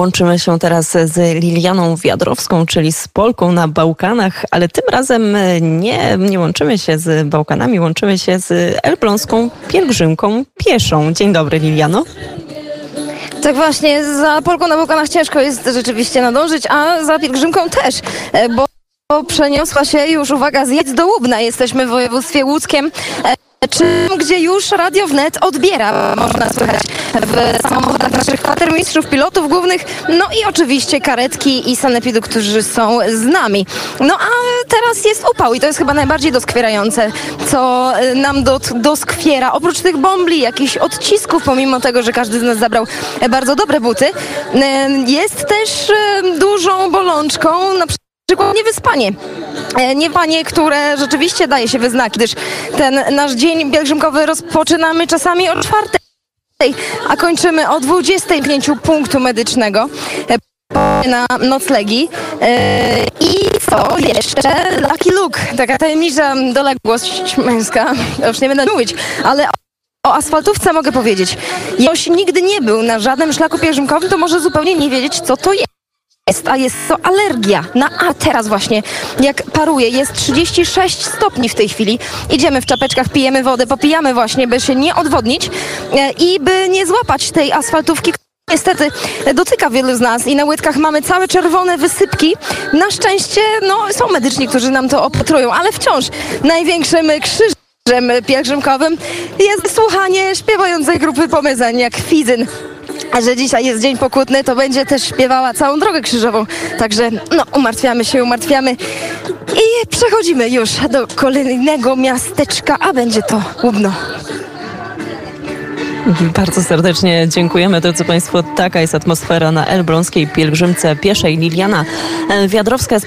Łączymy się teraz z Lilianą Wiadrowską, czyli z Polką na Bałkanach, ale tym razem nie, nie łączymy się z Bałkanami, łączymy się z elbląską pielgrzymką pieszą. Dzień dobry Liliano. Tak właśnie, za Polką na Bałkanach ciężko jest rzeczywiście nadążyć, a za pielgrzymką też, bo przeniosła się już, uwaga, z Jedz do Łubna. Jesteśmy w województwie łódzkiem. Czym, gdzie już Radio Wnet odbiera, można słychać w samochodach naszych kwatermistrzów, pilotów głównych, no i oczywiście karetki i sanepidu, którzy są z nami. No a teraz jest upał i to jest chyba najbardziej doskwierające, co nam do, doskwiera. Oprócz tych bombli, jakichś odcisków, pomimo tego, że każdy z nas zabrał bardzo dobre buty, e, jest też e, dużą bolączką na przykład niewyspanie. E, Niewyspanie, które rzeczywiście daje się we znaki, gdyż ten nasz dzień pielgrzymkowy rozpoczynamy czasami o czwartej, a kończymy o 20 pnięciu punktu medycznego e, na noclegi. E, I co jeszcze? Lucky Luke, taka tajemnicza doległość męska, już nie będę mówić, ale o asfaltówce mogę powiedzieć. Jeśli nigdy nie był na żadnym szlaku pielgrzymkowym, to może zupełnie nie wiedzieć, co to jest jest, a jest to alergia na A teraz właśnie, jak paruje, jest 36 stopni w tej chwili. Idziemy w czapeczkach, pijemy wodę, popijamy właśnie, by się nie odwodnić e, i by nie złapać tej asfaltówki, Niestety dotyka wielu z nas i na łydkach mamy całe czerwone wysypki. Na szczęście no, są medyczni, którzy nam to opatrują, ale wciąż największym krzyżem pielgrzymkowym jest słuchanie śpiewającej grupy Pomyzań jak Fizyn. A że dzisiaj jest dzień pokutny, to będzie też śpiewała całą drogę krzyżową. Także no, umartwiamy się, umartwiamy. I przechodzimy już do kolejnego miasteczka, a będzie to Łubno. Bardzo serdecznie dziękujemy, drodzy Państwo. Taka jest atmosfera na elbląskiej pielgrzymce pieszej. Liliana e, Wiadrowska